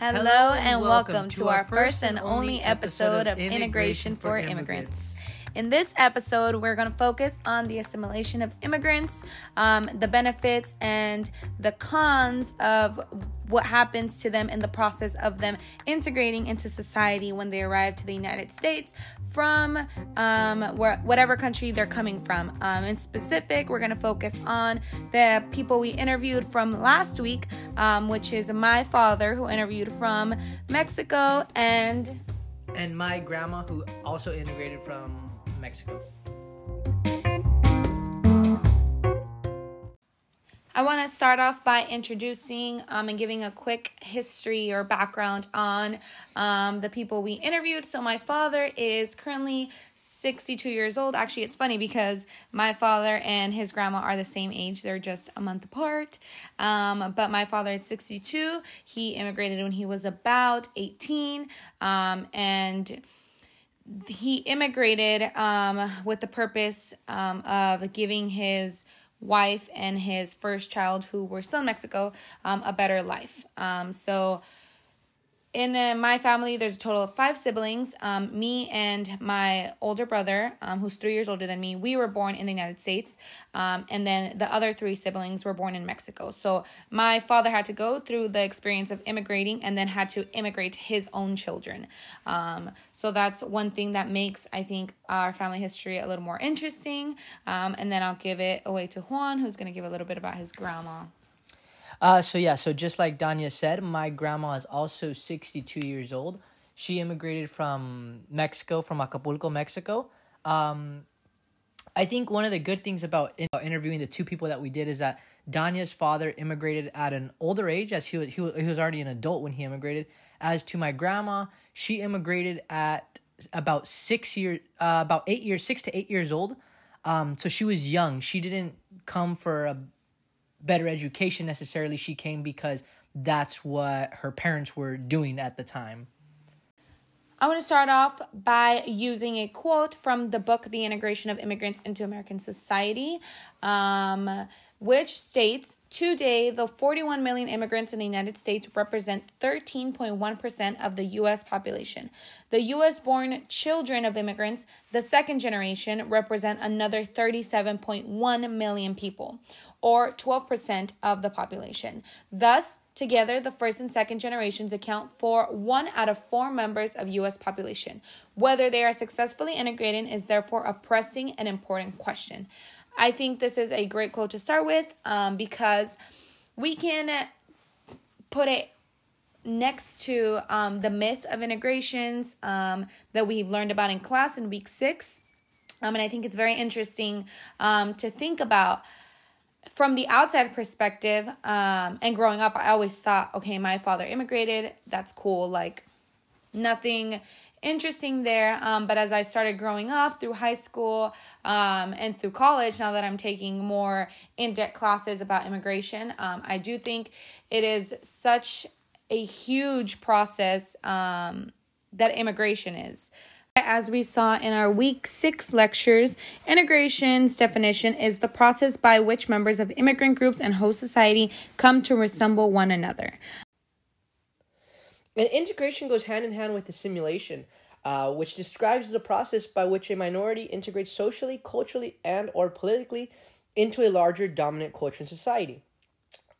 Hello and welcome to our first and only episode of Integration for Immigrants. In this episode, we're going to focus on the assimilation of immigrants, um, the benefits and the cons of what happens to them in the process of them integrating into society when they arrive to the United States from um, where, whatever country they're coming from. Um, in specific, we're going to focus on the people we interviewed from last week, um, which is my father, who interviewed from Mexico, and and my grandma, who also integrated from Mexico. I want to start off by introducing um, and giving a quick history or background on um, the people we interviewed. So, my father is currently 62 years old. Actually, it's funny because my father and his grandma are the same age, they're just a month apart. Um, but my father is 62. He immigrated when he was about 18. Um, and he immigrated um, with the purpose um, of giving his wife and his first child, who were still in Mexico, um, a better life. Um, so in uh, my family, there's a total of five siblings. Um, me and my older brother, um, who's three years older than me, we were born in the United States. Um, and then the other three siblings were born in Mexico. So my father had to go through the experience of immigrating and then had to immigrate his own children. Um, so that's one thing that makes, I think, our family history a little more interesting. Um, and then I'll give it away to Juan, who's going to give a little bit about his grandma. Uh, so yeah, so just like Danya said, my grandma is also 62 years old. She immigrated from Mexico, from Acapulco, Mexico. Um, I think one of the good things about in, interviewing the two people that we did is that Danya's father immigrated at an older age, as he was, he was, he was already an adult when he immigrated. As to my grandma, she immigrated at about six years, uh, about eight years, six to eight years old. Um, so she was young. She didn't come for a better education necessarily. She came because that's what her parents were doing at the time. I want to start off by using a quote from the book The Integration of Immigrants into American Society. Um, which states today the 41 million immigrants in the United States represent 13.1% of the US population. The US born children of immigrants, the second generation, represent another 37.1 million people, or 12% of the population. Thus, Together, the first and second generations account for one out of four members of U.S. population. Whether they are successfully integrated is therefore a pressing and important question. I think this is a great quote to start with um, because we can put it next to um, the myth of integrations um, that we've learned about in class in week six. Um, and I think it's very interesting um, to think about from the outside perspective. Um, and growing up, I always thought, okay, my father immigrated. That's cool. Like, nothing interesting there. Um, but as I started growing up through high school um, and through college, now that I'm taking more in depth classes about immigration, um, I do think it is such a huge process um, that immigration is. As we saw in our week six lectures, integration's definition is the process by which members of immigrant groups and host society come to resemble one another. And integration goes hand in hand with assimilation, uh, which describes the process by which a minority integrates socially, culturally, and or politically into a larger dominant culture and society.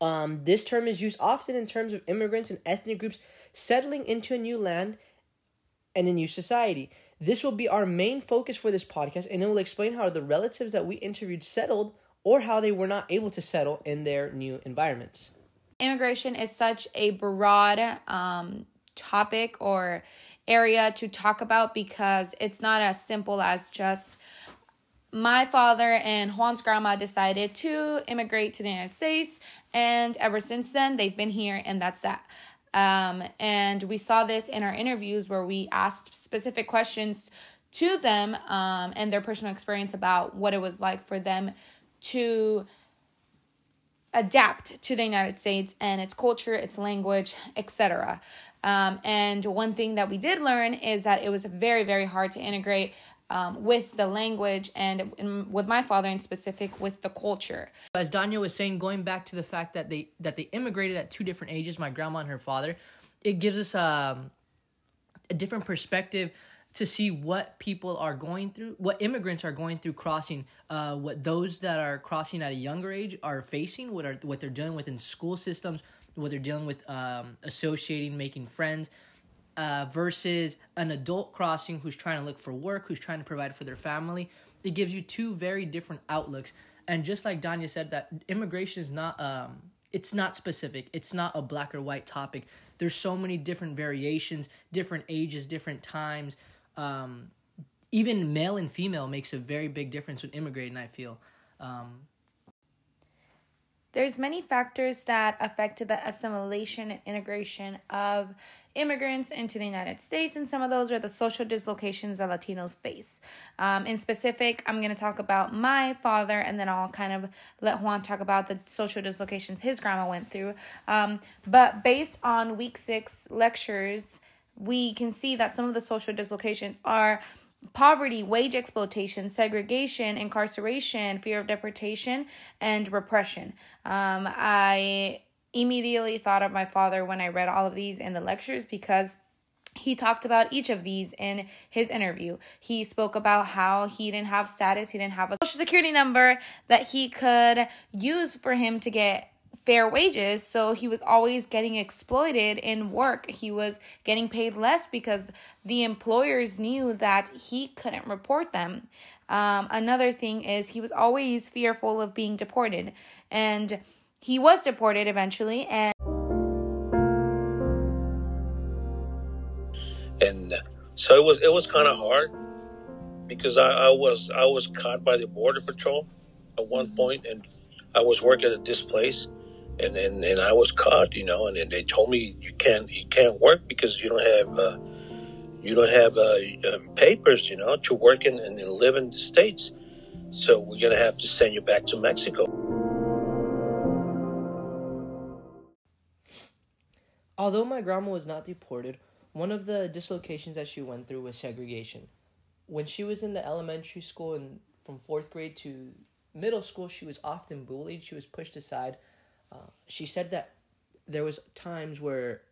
Um, this term is used often in terms of immigrants and ethnic groups settling into a new land and a new society. This will be our main focus for this podcast, and it will explain how the relatives that we interviewed settled or how they were not able to settle in their new environments immigration is such a broad um, topic or area to talk about because it's not as simple as just my father and Juan's grandma decided to immigrate to the United States, and ever since then, they've been here, and that's that. Um, and we saw this in our interviews where we asked specific questions to them um, and their personal experience about what it was like for them to adapt to the United States and its culture, its language, etc. Um, and one thing that we did learn is that it was very, very hard to integrate um, with the language and, with my father in specific with the culture. As Danya was saying, going back to the fact that they that they immigrated at two different ages, my grandma and her father. it gives us um, a different perspective to see what people are going through, what immigrants are going through crossing, uh, what those that are crossing at a younger age are facing, what are what they're dealing with in school systems, what they're dealing with um, associating, making friends, uh, versus an adult crossing who's trying to look for work, who's trying to provide for their family. It gives you two very different outlooks. And just like Danya said, that immigration is not um, it's not specific. It's not a black or white topic. There's so many different variations, different ages, different times. Um, even male and female makes a very big difference when immigrating. I feel. Um, there's many factors that affected the assimilation and integration of immigrants into the United States, and some of those are the social dislocations that Latinos face. Um, in specific, I'm going to talk about my father, and then I'll kind of let Juan talk about the social dislocations his grandma went through. Um, but based on week six lectures, we can see that some of the social dislocations are poverty, wage exploitation, segregation, incarceration, fear of deportation, and repression. Um, I immediately thought of my father when I read all of these in the lectures because he talked about each of these in his interview. He spoke about how he didn't have status, he didn't have a social security number that he could use for him to get fair wages. So he was always getting exploited in work. He was getting paid less because the employers knew that he couldn't report them. Um, another thing is he was always fearful of being deported. And he was deported eventually. And and so it was it was kind of hard because I, I was I was caught by the border patrol at one point and I was working at this place and, and, and I was caught, you know, and, and they told me you can't you can't work because you don't have uh, you don't have uh, um, papers, you know, to work in and live in the states. So we're gonna have to send you back to Mexico. Although my grandma was not deported, one of the dislocations that she went through was segregation. When she was in the elementary school and from fourth grade to middle school, she was often bullied. She was pushed aside uh, she said that there was times where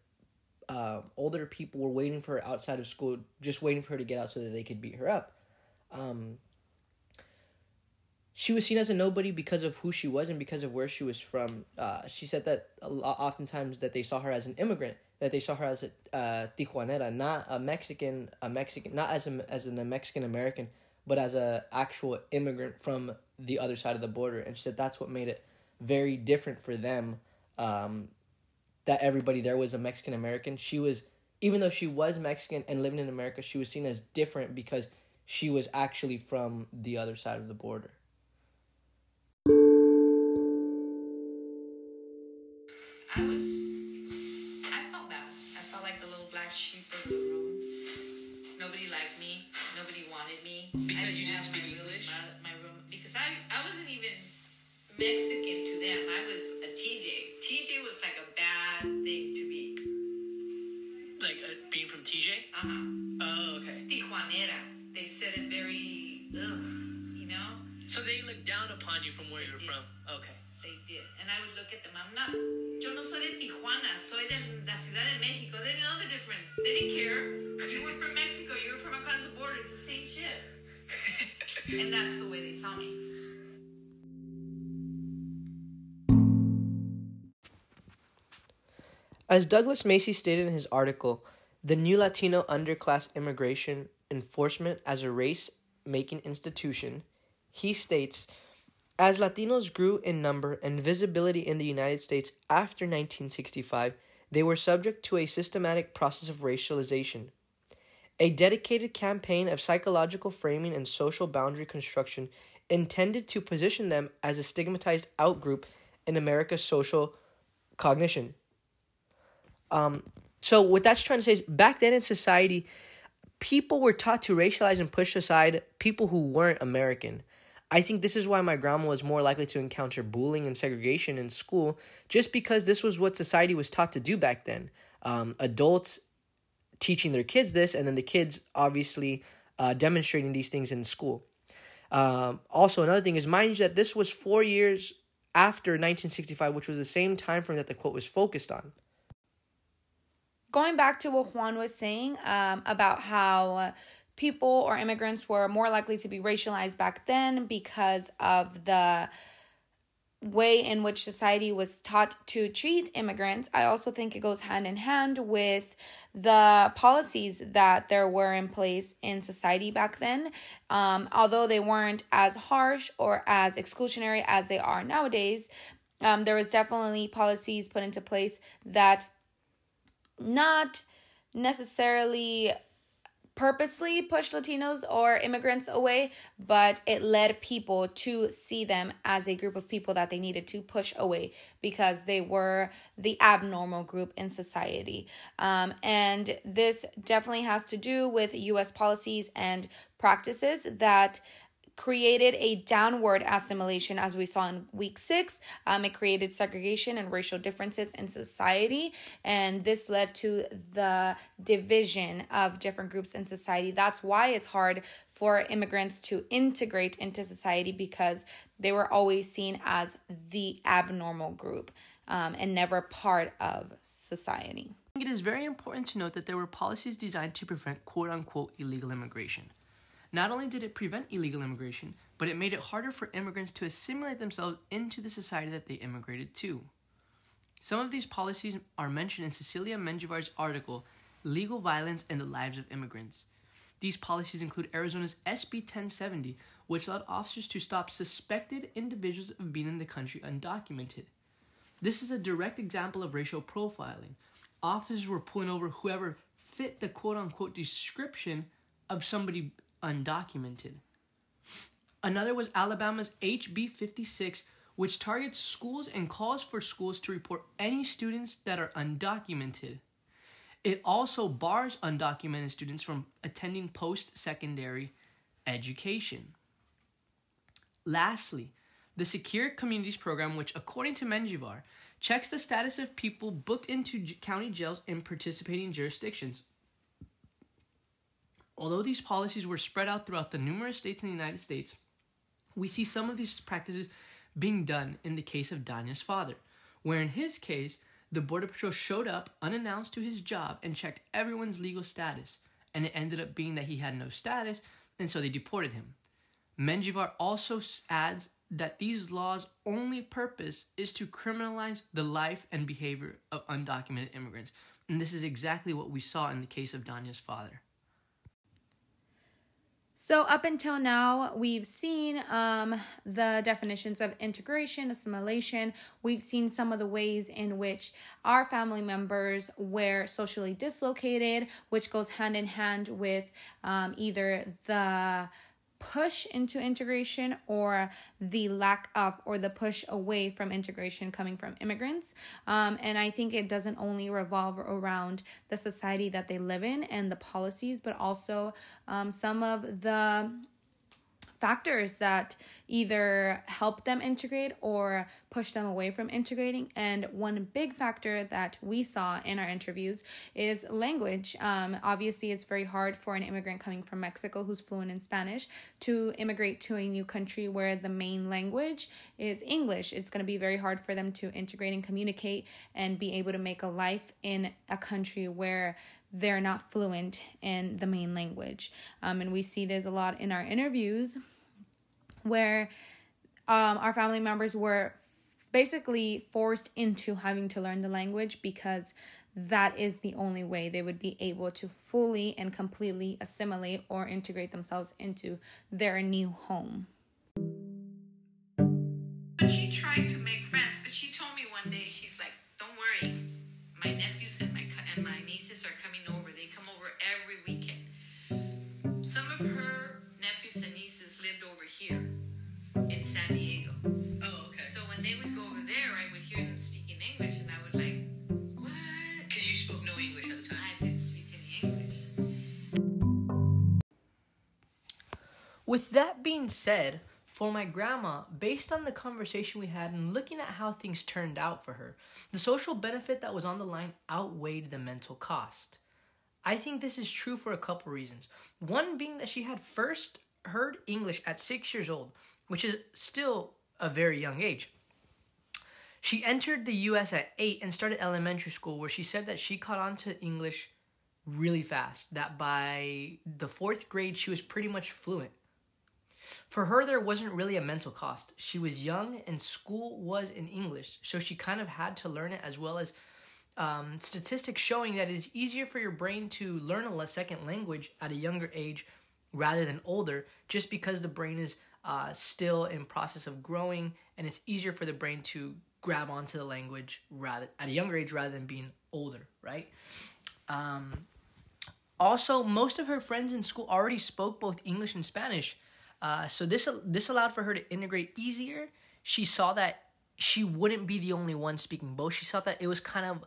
uh, older people were waiting for her outside of school, just waiting for her to get out so that they could beat her up. Um, she was seen as a nobody because of who she was and because of where she was from. Uh, she said that lot, oftentimes that they saw her as an immigrant, that they saw her as a uh, Tijuanera, not a Mexican, a Mexican, not as a as a Mexican American, but as a actual immigrant from the other side of the border. And she said that's what made it very different for them. Um, that everybody there was a Mexican American. She was, even though she was Mexican and living in America, she was seen as different because she was actually from the other side of the border. I was, Mexican to them. I was a TJ. TJ was like a bad thing to be. Like uh, being from TJ? Uh huh. Oh, okay. Tijuanera. They said it very, ugh, you know? So they looked down upon you from where They you're did. from. Okay. They did. And I would look at them. I'm not, yo no soy de Tijuana, soy de la Ciudad de Mexico. They didn't know the difference. They didn't care. You were from Mexico, you were from across the border. It's the same shit. and that's the way they saw me. As Douglas Massey stated in his article, The New Latino Underclass Immigration Enforcement as a Race Making Institution, he states As Latinos grew in number and visibility in the United States after 1965, they were subject to a systematic process of racialization. A dedicated campaign of psychological framing and social boundary construction intended to position them as a stigmatized outgroup in America's social cognition. Um, so what that's trying to say is back then in society, people were taught to racialize and push aside people who weren't American. I think this is why my grandma was more likely to encounter bullying and segregation in school, just because this was what society was taught to do back then. Um, adults teaching their kids this, and then the kids obviously uh, demonstrating these things in school. Um, also, another thing is, mind you, that this was four years after 1965, which was the same time frame that the quote was focused on. Going back to what Juan was saying um, about how people or immigrants were more likely to be racialized back then because of the way in which society was taught to treat immigrants, I also think it goes hand in hand with the policies that there were in place in society back then. Um, although they weren't as harsh or as exclusionary as they are nowadays, um, there was definitely policies put into place that not necessarily purposely pushed Latinos or immigrants away, but it led people to see them as a group of people that they needed to push away because they were the abnormal group in society. Um, and this definitely has to do with US policies and practices that created a downward assimilation, as we saw in week six. Um, it created segregation and racial differences in society, and this led to the division of different groups in society. That's why it's hard for immigrants to integrate into society because they were always seen as the abnormal group um, and never part of society. It is very important to note that there were policies designed to prevent quote unquote illegal immigration. Not only did it prevent illegal immigration, but it made it harder for immigrants to assimilate themselves into the society that they immigrated to. Some of these policies are mentioned in Cecilia Menjivar's article, Legal Violence and the Lives of Immigrants. These policies include Arizona's SB 1070, which allowed officers to stop suspected individuals of being in the country undocumented. This is a direct example of racial profiling. Officers were pulling over whoever fit the quote unquote description of somebody undocumented. Another was Alabama's HB 56, which targets schools and calls for schools to report any students that are undocumented. It also bars undocumented students from attending post secondary education. Lastly, the Secure Communities Program, which, according to Menjivar, checks the status of people booked into county jails in participating jurisdictions. Although these policies were spread out throughout the numerous states in the United States, we see some of these practices being done in the case of Danya's father, where in his case, the Border Patrol showed up unannounced to his job and checked everyone's legal status, and it ended up being that he had no status, and so they deported him. Menjivar also adds that these laws' only purpose is to criminalize the life and behavior of undocumented immigrants, and this is exactly what we saw in the case of Danya's father. So, up until now, we've seen um, the definitions of integration, assimilation. We've seen some of the ways in which our family members were socially dislocated, which goes hand in hand with um, either the push into integration or the lack of or the push away from integration coming from immigrants. Um, and I think it doesn't only revolve around the society that they live in and the policies, but also um, some of the factors that either help them integrate or push them away from integrating. And one big factor that we saw in our interviews is language. Um, obviously, it's very hard for an immigrant coming from Mexico who's fluent in Spanish to immigrate to a new country where the main language is English. It's going to be very hard for them to integrate and communicate and be able to make a life in a country where they're not fluent in the main language. Um, and we see this a lot in our interviews where um, our family members were basically forced into having to learn the language because that is the only way they would be able to fully and completely assimilate or integrate themselves into their new home. She tried to make friends, but she told me one day, she's like, Don't worry, my nephews With that being said, for my grandma, based on the conversation we had and looking at how things turned out for her, the social benefit that was on the line outweighed the mental cost. I think this is true for a couple reasons. One being that she had first heard English at six years old, which is still a very young age. She entered the US at 8 and started elementary school where she said that she caught on to English really fast, that by the 4th grade she was pretty much fluent. For her, there wasn't really a mental cost. She was young and school was in English, so she kind of had to learn it as well as um, statistics showing that it is easier for your brain to learn a second language at a younger age rather than older, just because the brain is uh, still in process of growing and it's easier for the brain to grab onto the language rather at a younger age rather than being older, right? Um, also, most of her friends in school already spoke both English and Spanish, uh, so this this allowed for her to integrate easier. She saw that she wouldn't be the only one speaking both. She saw that it was kind of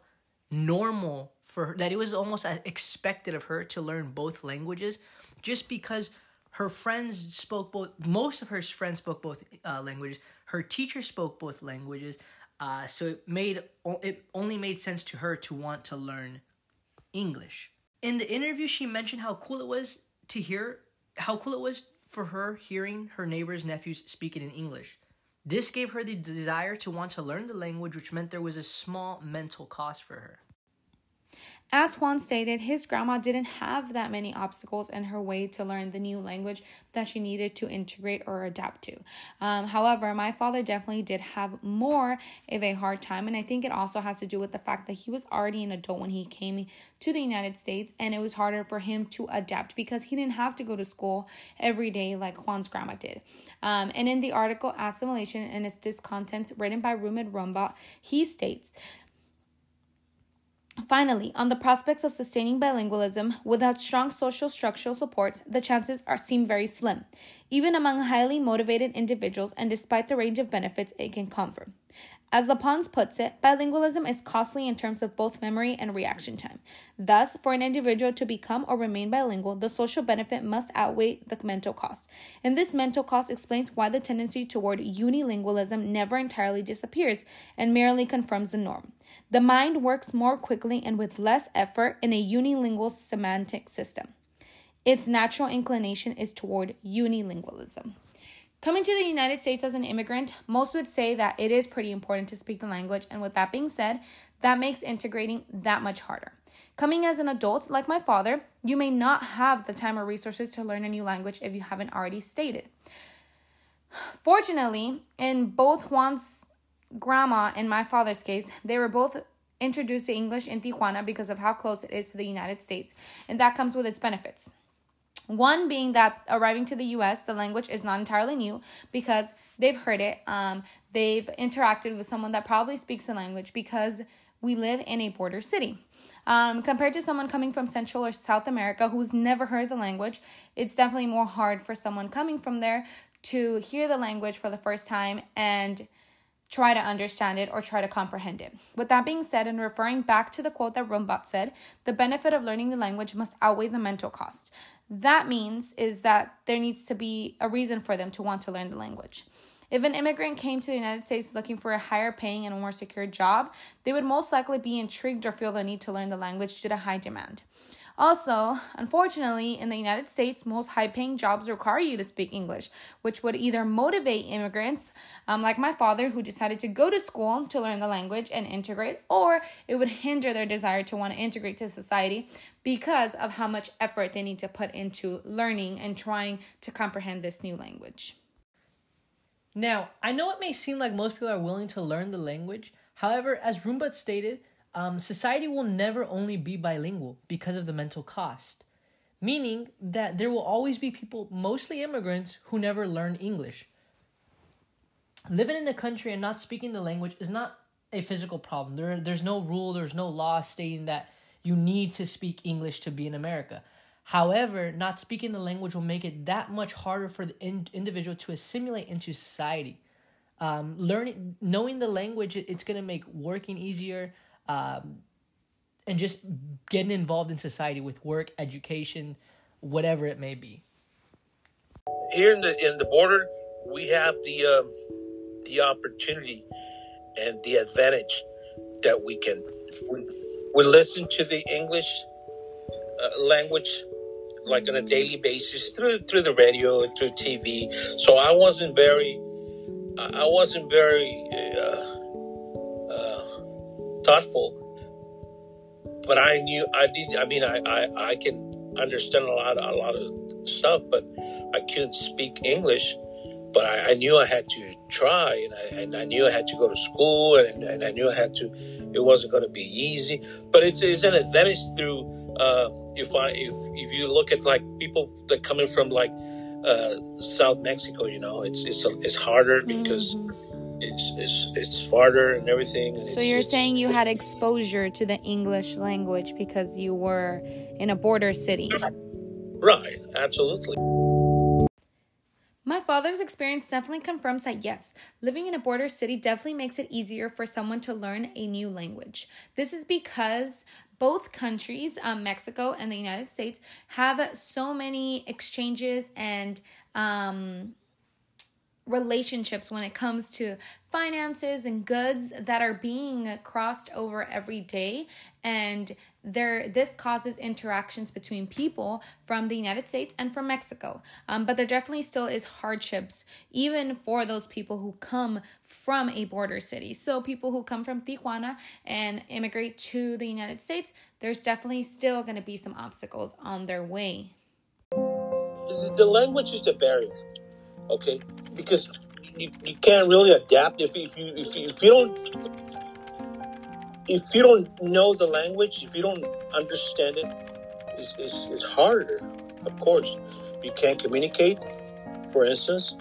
normal for her, that it was almost expected of her to learn both languages, just because her friends spoke both. Most of her friends spoke both uh, languages. Her teacher spoke both languages, uh, so it made it only made sense to her to want to learn English. In the interview, she mentioned how cool it was to hear how cool it was for her hearing her neighbor's nephews speaking in English. This gave her the desire to want to learn the language, which meant there was a small mental cost for her. As Juan stated, his grandma didn't have that many obstacles in her way to learn the new language that she needed to integrate or adapt to. Um, however, my father definitely did have more of a hard time, and I think it also has to do with the fact that he was already an adult when he came to the United States, and it was harder for him to adapt because he didn't have to go to school every day like Juan's grandma did. Um, and in the article Assimilation and its Discontents, written by Rumid Rumbaut, he states, Finally, on the prospects of sustaining bilingualism without strong social structural supports, the chances are seem very slim, even among highly motivated individuals and despite the range of benefits it can confer. As Lapons puts it, bilingualism is costly in terms of both memory and reaction time. Thus, for an individual to become or remain bilingual, the social benefit must outweigh the mental cost. And this mental cost explains why the tendency toward unilingualism never entirely disappears and merely confirms the norm. The mind works more quickly and with less effort in a unilingual semantic system. Its natural inclination is toward unilingualism. Coming to the United States as an immigrant, most would say that it is pretty important to speak the language, and with that being said, that makes integrating that much harder. Coming as an adult, like my father, you may not have the time or resources to learn a new language if you haven't already stated. Fortunately, in both Juan's grandma and my father's case, they were both introduced to English in Tijuana because of how close it is to the United States, and that comes with its benefits. One being that arriving to the US, the language is not entirely new because they've heard it. Um, they've interacted with someone that probably speaks the language because we live in a border city. Um, compared to someone coming from Central or South America who's never heard the language, it's definitely more hard for someone coming from there to hear the language for the first time and try to understand it or try to comprehend it. With that being said, and referring back to the quote that Rumbaut said, the benefit of learning the language must outweigh the mental cost that means is that there needs to be a reason for them to want to learn the language. If an immigrant came to the United States looking for a higher paying and more secure job, they would most likely be intrigued or feel the need to learn the language due to high demand. Also, unfortunately, in the United States, most high paying jobs require you to speak English, which would either motivate immigrants, um, like my father, who decided to go to school to learn the language and integrate, or it would hinder their desire to want to integrate to society because of how much effort they need to put into learning and trying to comprehend this new language. Now, I know it may seem like most people are willing to learn the language. However, as Rumbaut stated, um, society will never only be bilingual because of the mental cost, meaning that there will always be people, mostly immigrants, who never learn English. Living in a country and not speaking the language is not a physical problem. There, there's no rule, there's no law stating that you need to speak English to be in America. However, not speaking the language will make it that much harder for the in- individual to assimilate into society. Um, learning, knowing the language, it's going to make working easier um, and just getting involved in society with work, education, whatever it may be. Here in the in the border, we have the um, the opportunity and the advantage that we can we, we listen to the English uh, language like on a daily basis through through the radio through TV. So I wasn't very I wasn't very uh, thoughtful. But I knew I did. I mean, I I, I can understand a lot a lot of stuff, but I couldn't speak English. But I, I knew I had to try, and I, and I knew I had to go to school, and, and I knew I had to. It wasn't going to be easy, but it's, it's an advantage through. Uh, if I if if you look at like people that coming from like uh, South Mexico, you know, it's it's it's harder because it's it's it's farther and everything. And So it's- you're it's- saying you had exposure to the English language because you were in a border city. right? Absolutely. My father's experience definitely confirms that yes, living in a border city definitely makes it easier for someone to learn a new language. This is because both countries, um, Mexico and the United States, have so many exchanges and um, relationships when it comes to finances and goods that are being crossed over every day. And there this causes interactions between people from the united states and from mexico. Um, but there definitely still is hardships even for those people who come from a border city. So people who come from tijuana and immigrate to the united states there's definitely still going to be some obstacles on their way. The, the language is the barrier, okay? Because you, you can't really adapt if, if you if you, if you don't if you don't know the language, if you don't understand it, it's, it's, it's harder. Of course, you can't communicate. For instance,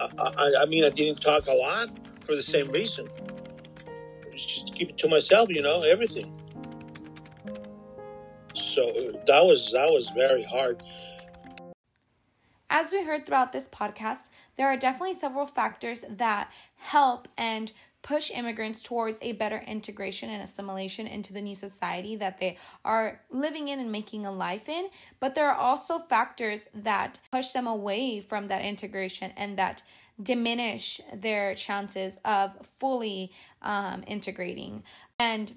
I, I, I mean, I didn't talk a lot for the same reason. Just keep it to myself, you know, everything. So uh, that was that was very hard. As we heard throughout this podcast, there are definitely several factors that help and push immigrants towards a better integration and assimilation into the new society that they are living in and making a life in. But there are also factors that push them away from that integration and that diminish their chances of fully um, integrating. And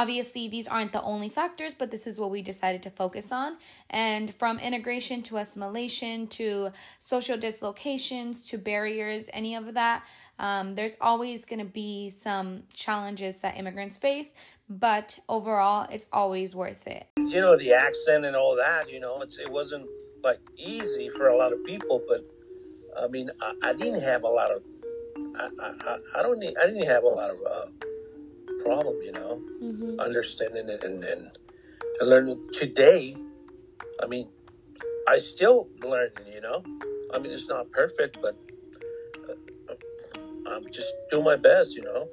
Obviously, these aren't the only factors, but this is what we decided to focus on. And from integration to assimilation to social dislocations to barriers, any of that, um, there's always going to be some challenges that immigrants face, but overall, it's always worth it. you know the accent and all that you know it wasn't like easy for a lot of people but i mean i, I didn't have a lot of I, I, I- I don't need, i didn't have a lot of uh, problem you know? Understanding it and, and and learning today i mean i still learning you know? I mean it's not perfect but uh, i'm just doing my best you know